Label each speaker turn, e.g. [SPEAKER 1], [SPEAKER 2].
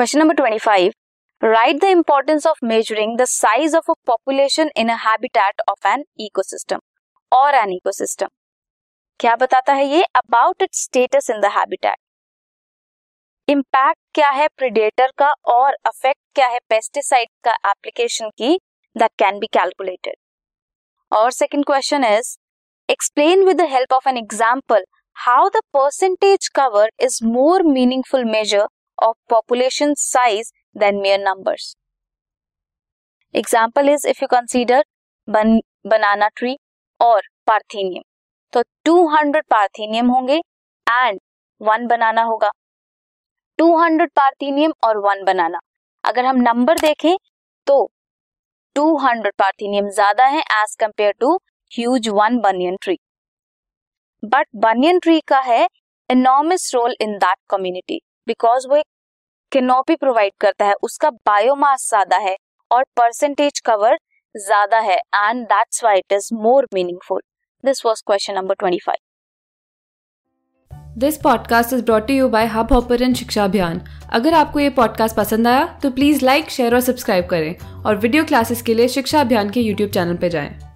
[SPEAKER 1] Question number 25. Write the importance of measuring the size of a population in a habitat of an ecosystem or an ecosystem. क्या बताता है ये about its status in the habitat impact क्या है predator का और affect क्या है पेस्टिसाइड का एप्लीकेशन की दैट कैन बी कैलकुलेटेड और second question is explain with the help of an example how the percentage cover is more meaningful measure of population size than mere numbers. Is, if you consider ban- banana tree और parthenium तो 200 parthenium होंगे and one बनाना होगा। 200 parthenium और one बनाना अगर हम number देखें तो 200 parthenium ज़्यादा है as compared to huge one banyan tree but banyan tree का है enormous role in that community because वो एक कैनोपी प्रोवाइड करता है, उसका बायोमास ज़्यादा है और परसेंटेज कवर ज़्यादा है and that's why it is more meaningful this was question number 25
[SPEAKER 2] this podcast is brought you by Hubhopper Shiksha Abhiyan अगर आपको ये पॉडकास्ट पसंद आया तो प्लीज़ लाइक शेयर और सब्सक्राइब करें और वीडियो क्लासेस के लिए शिक्षा अभियान के यूट्यूब चैनल पर जाएँ।